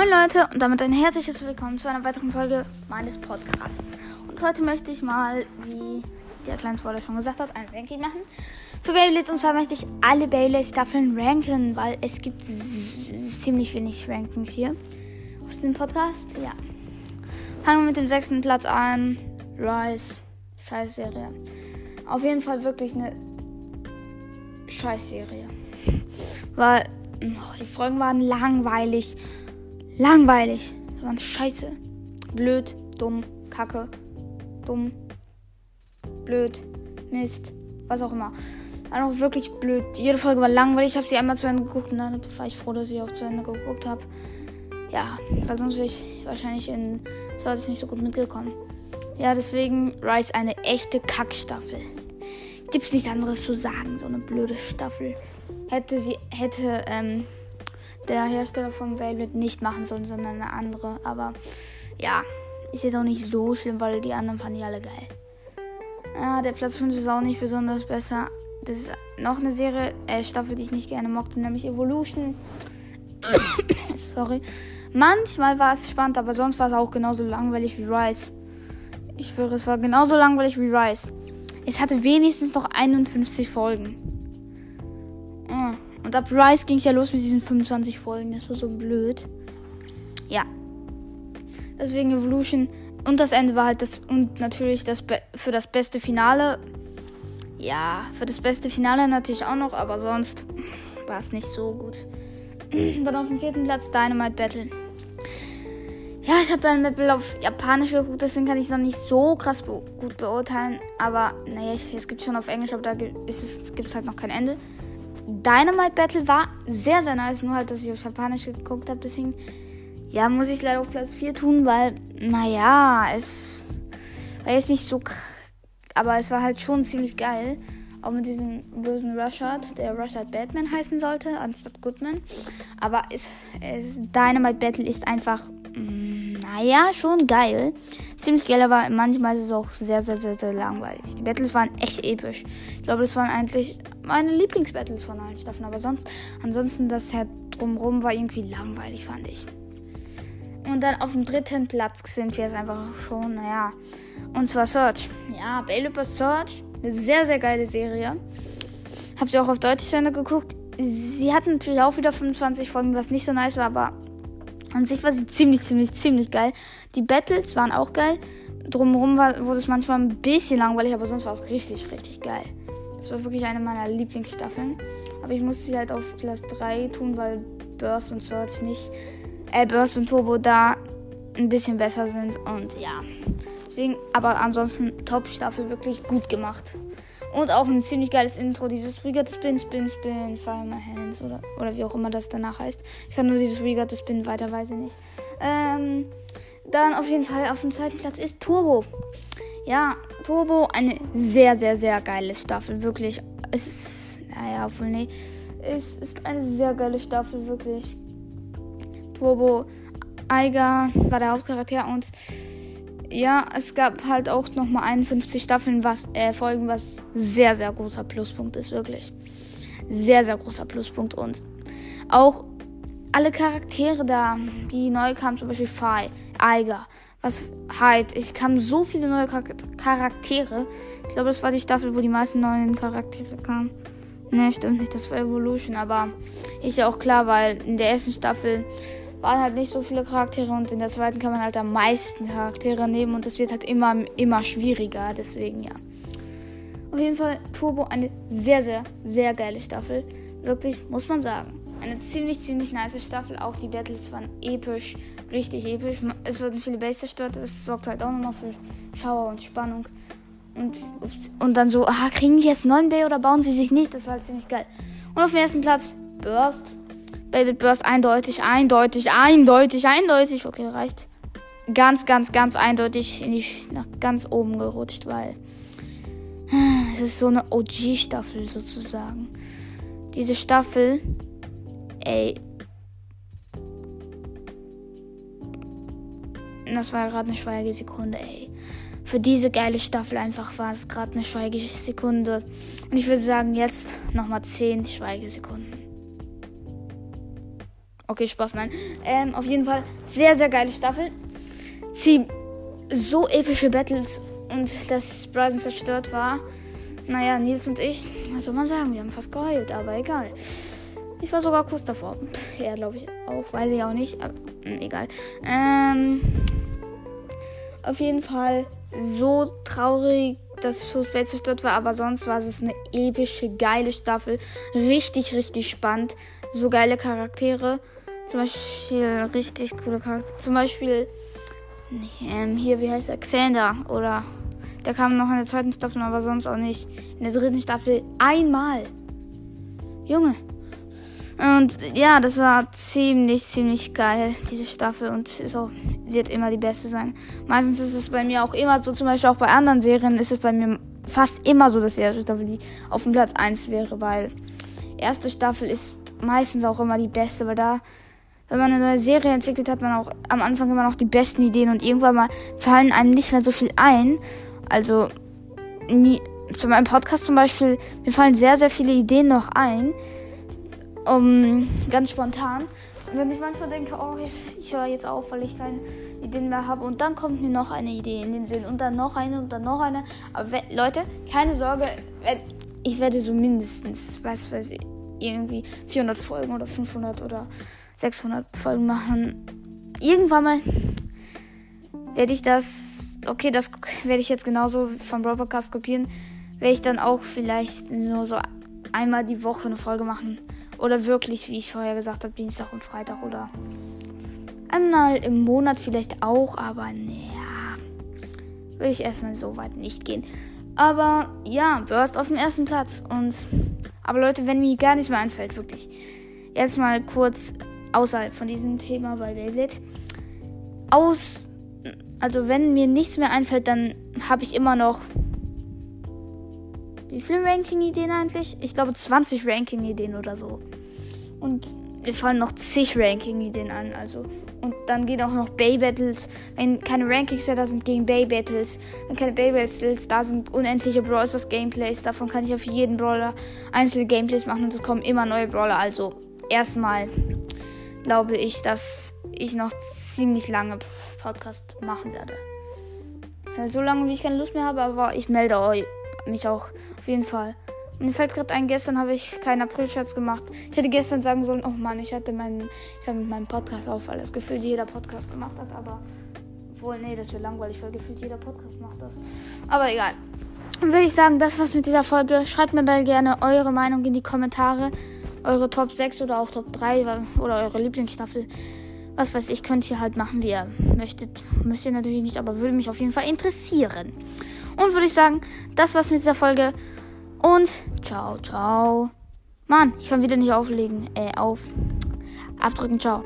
Moin Leute und damit ein herzliches Willkommen zu einer weiteren Folge meines Podcasts. Und heute möchte ich mal, wie der kleine Spoiler schon gesagt hat, ein Ranking machen. Für Beyblade und zwar möchte ich alle Beyblade-Staffeln ranken, weil es gibt ziemlich wenig Rankings hier auf dem Podcast. Ja. Fangen wir mit dem sechsten Platz an. Rise. Scheiß Serie. Auf jeden Fall wirklich eine Scheiß-Serie. Weil oh, die Folgen waren langweilig. Langweilig. Die waren scheiße. Blöd, dumm, kacke, dumm, blöd, Mist, was auch immer. War auch wirklich blöd. Jede Folge war langweilig. Ich habe sie einmal zu Ende geguckt und dann war ich froh, dass ich auch zu Ende geguckt habe. Ja, weil sonst wäre ich wahrscheinlich in Search nicht so gut mitgekommen. Ja, deswegen Rise eine echte Kackstaffel. Gibt's nichts anderes zu sagen, so eine blöde Staffel. Hätte sie, hätte, ähm, der Hersteller von Beyblade nicht machen sollen, sondern eine andere. Aber ja, ist jetzt auch nicht so schlimm, weil die anderen fanden die alle geil. Ja, der Platz 5 ist auch nicht besonders besser. Das ist noch eine Serie, äh, Staffel, die ich nicht gerne mochte, nämlich Evolution. Sorry. Manchmal war es spannend, aber sonst war es auch genauso langweilig wie Rise. Ich schwöre, es war genauso langweilig wie Rise. Es hatte wenigstens noch 51 Folgen. Und ab Rise ging es ja los mit diesen 25 Folgen. Das war so blöd. Ja. Deswegen Evolution. Und das Ende war halt das. Und natürlich das Be für das beste Finale. Ja, für das beste Finale natürlich auch noch, aber sonst war es nicht so gut. Dann auf dem vierten Platz Dynamite Battle. Ja, ich habe Dynamite Battle auf Japanisch geguckt, deswegen kann ich es noch nicht so krass be gut beurteilen. Aber naja, es gibt schon auf Englisch, aber da gibt es halt noch kein Ende. Dynamite Battle war sehr, sehr nice. Nur halt, dass ich auf Japanisch geguckt habe. Deswegen, ja, muss ich es leider auf Platz 4 tun, weil, naja, es war jetzt nicht so. Aber es war halt schon ziemlich geil. Auch mit diesem bösen Rushard, der Rushard Batman heißen sollte, anstatt Goodman. Aber es, es, Dynamite Battle ist einfach, naja, schon geil. Ziemlich geil, aber manchmal ist es auch sehr, sehr, sehr, sehr langweilig. Die Battles waren echt episch. Ich glaube, das waren eigentlich meine Lieblingsbattles von allen Staffeln. Aber sonst, ansonsten, das halt drumrum war irgendwie langweilig, fand ich. Und dann auf dem dritten Platz sind wir jetzt einfach schon, naja. Und zwar Search. Ja, Baylor Search eine sehr, sehr geile Serie. Hab sie auch auf Deutsch zu Ende geguckt. Sie hat natürlich auch wieder 25 Folgen, was nicht so nice war, aber an sich war sie ziemlich, ziemlich, ziemlich geil. Die Battles waren auch geil. Drumherum war, wurde es manchmal ein bisschen langweilig, aber sonst war es richtig, richtig geil. Das war wirklich eine meiner Lieblingsstaffeln. Aber ich musste sie halt auf Platz 3 tun, weil Burst und Search nicht, äh, Burst und Turbo da ein bisschen besser sind. Und ja, Deswegen, aber ansonsten Top-Staffel wirklich gut gemacht. Und auch ein ziemlich geiles Intro, dieses We Got the Spin, Spin, Spin, Fire My Hands oder, oder wie auch immer das danach heißt. Ich kann nur dieses We Got the Spin, weiter weiß ich nicht. Ähm, dann auf jeden Fall auf dem zweiten Platz ist Turbo. Ja, Turbo, eine sehr, sehr, sehr geile Staffel, wirklich. Es ist, naja, obwohl, nee, es ist eine sehr geile Staffel, wirklich. Turbo, Eiger war der Hauptcharakter und ja, es gab halt auch nochmal 51 Staffeln, was, äh, Folgen, was sehr, sehr großer Pluspunkt ist, wirklich. Sehr, sehr großer Pluspunkt. Und auch alle Charaktere da, die neu kamen, zum Beispiel Fi, Eiger, was halt, ich kam so viele neue Charaktere. Ich glaube, das war die Staffel, wo die meisten neuen Charaktere kamen. Ne, stimmt nicht, das war Evolution, aber ist ja auch klar, weil in der ersten Staffel waren halt nicht so viele Charaktere und in der zweiten kann man halt am meisten Charaktere nehmen und das wird halt immer, immer schwieriger, deswegen ja. Auf jeden Fall Turbo eine sehr, sehr, sehr geile Staffel. Wirklich, muss man sagen. Eine ziemlich, ziemlich nice Staffel. Auch die Battles waren episch, richtig episch. Es wurden viele Base zerstört, das sorgt halt auch nochmal für Schauer und Spannung. Und, und dann so, aha, kriegen die jetzt 9 B oder bauen sie sich nicht? Das war halt ziemlich geil. Und auf dem ersten Platz Burst Baby Burst eindeutig, eindeutig, eindeutig, eindeutig. Okay, reicht. Ganz, ganz, ganz eindeutig nicht nach ganz oben gerutscht, weil es ist so eine OG-Staffel sozusagen. Diese Staffel, ey. Das war gerade eine Schweigesekunde, ey. Für diese geile Staffel einfach war es gerade eine Schweigesekunde. Und ich würde sagen, jetzt nochmal 10 Schweigesekunden. Okay, Spaß, nein. Ähm, auf jeden Fall sehr, sehr geile Staffel. Sie so epische Battles und dass Bryson zerstört war. Naja, Nils und ich, was soll man sagen, wir haben fast geheult, aber egal. Ich war sogar kurz davor. Ja, glaube ich auch, weiß ich auch nicht, aber mh, hm, egal. Ähm, auf jeden Fall so traurig, dass Bait zerstört war, aber sonst war es eine epische, geile Staffel. Richtig, richtig spannend. So geile Charaktere. Zum Beispiel richtig coole Charaktere. Zum Beispiel ähm, hier, wie heißt er? Xander. Oder der kam noch in der zweiten Staffel, aber sonst auch nicht. In der dritten Staffel einmal. Junge. Und ja, das war ziemlich, ziemlich geil, diese Staffel. Und ist auch, wird immer die beste sein. Meistens ist es bei mir auch immer so, zum Beispiel auch bei anderen Serien ist es bei mir fast immer so, dass die erste Staffel die auf dem Platz 1 wäre, weil erste Staffel ist meistens auch immer die beste, weil da wenn man eine neue Serie entwickelt, hat man auch am Anfang immer noch die besten Ideen und irgendwann mal fallen einem nicht mehr so viel ein. Also, nie, zu meinem Podcast zum Beispiel, mir fallen sehr, sehr viele Ideen noch ein. Um, ganz spontan. Und wenn ich manchmal denke, oh, ich, ich höre jetzt auf, weil ich keine Ideen mehr habe. Und dann kommt mir noch eine Idee in den Sinn. Und dann noch eine und dann noch eine. Aber Leute, keine Sorge, ich werde so mindestens, was weiß ich, irgendwie 400 Folgen oder 500 oder 600 Folgen machen. Irgendwann mal werde ich das, okay, das werde ich jetzt genauso vom Broadcast kopieren, werde ich dann auch vielleicht nur so einmal die Woche eine Folge machen. Oder wirklich, wie ich vorher gesagt habe, Dienstag und Freitag oder einmal im Monat vielleicht auch, aber naja, will ich erstmal so weit nicht gehen. Aber ja, Burst auf dem ersten Platz. Und aber Leute, wenn mir gar nichts mehr einfällt, wirklich. Erstmal kurz außerhalb von diesem Thema bei Beyblade. Aus, also wenn mir nichts mehr einfällt, dann habe ich immer noch wie viele Ranking-Ideen eigentlich? Ich glaube 20 Ranking-Ideen oder so. Und mir fallen noch zig Ranking-Ideen an, also. Und dann geht auch noch Bay-Battles. Wenn keine Rankings da sind gegen Bay-Battles, wenn keine Bay-Battles da sind, unendliche Brawlers Gameplays. Davon kann ich auf jeden Brawler einzelne Gameplays machen und es kommen immer neue Brawler. Also erstmal glaube ich, dass ich noch ziemlich lange Podcast machen werde. So lange, wie ich keine Lust mehr habe, aber ich melde euch, mich auch auf jeden Fall. Mir fällt gerade ein, gestern habe ich keinen April-Scherz gemacht. Ich hätte gestern sagen sollen, oh Mann, ich hatte meinen, ich habe mit meinem Podcast auf, weil das gefühlt jeder Podcast gemacht hat, aber obwohl, nee, das wäre langweilig, weil gefühlt jeder Podcast macht das. Aber egal. Dann würde ich sagen, das war's mit dieser Folge. Schreibt mir mal gerne eure Meinung in die Kommentare eure Top 6 oder auch Top 3 oder eure Lieblingsstaffel. Was weiß ich, könnt ihr halt machen, wie ihr möchtet. Müsst ihr natürlich nicht, aber würde mich auf jeden Fall interessieren. Und würde ich sagen, das war's mit dieser Folge. Und ciao, ciao. Mann, ich kann wieder nicht auflegen. Äh, auf. Abdrücken, ciao.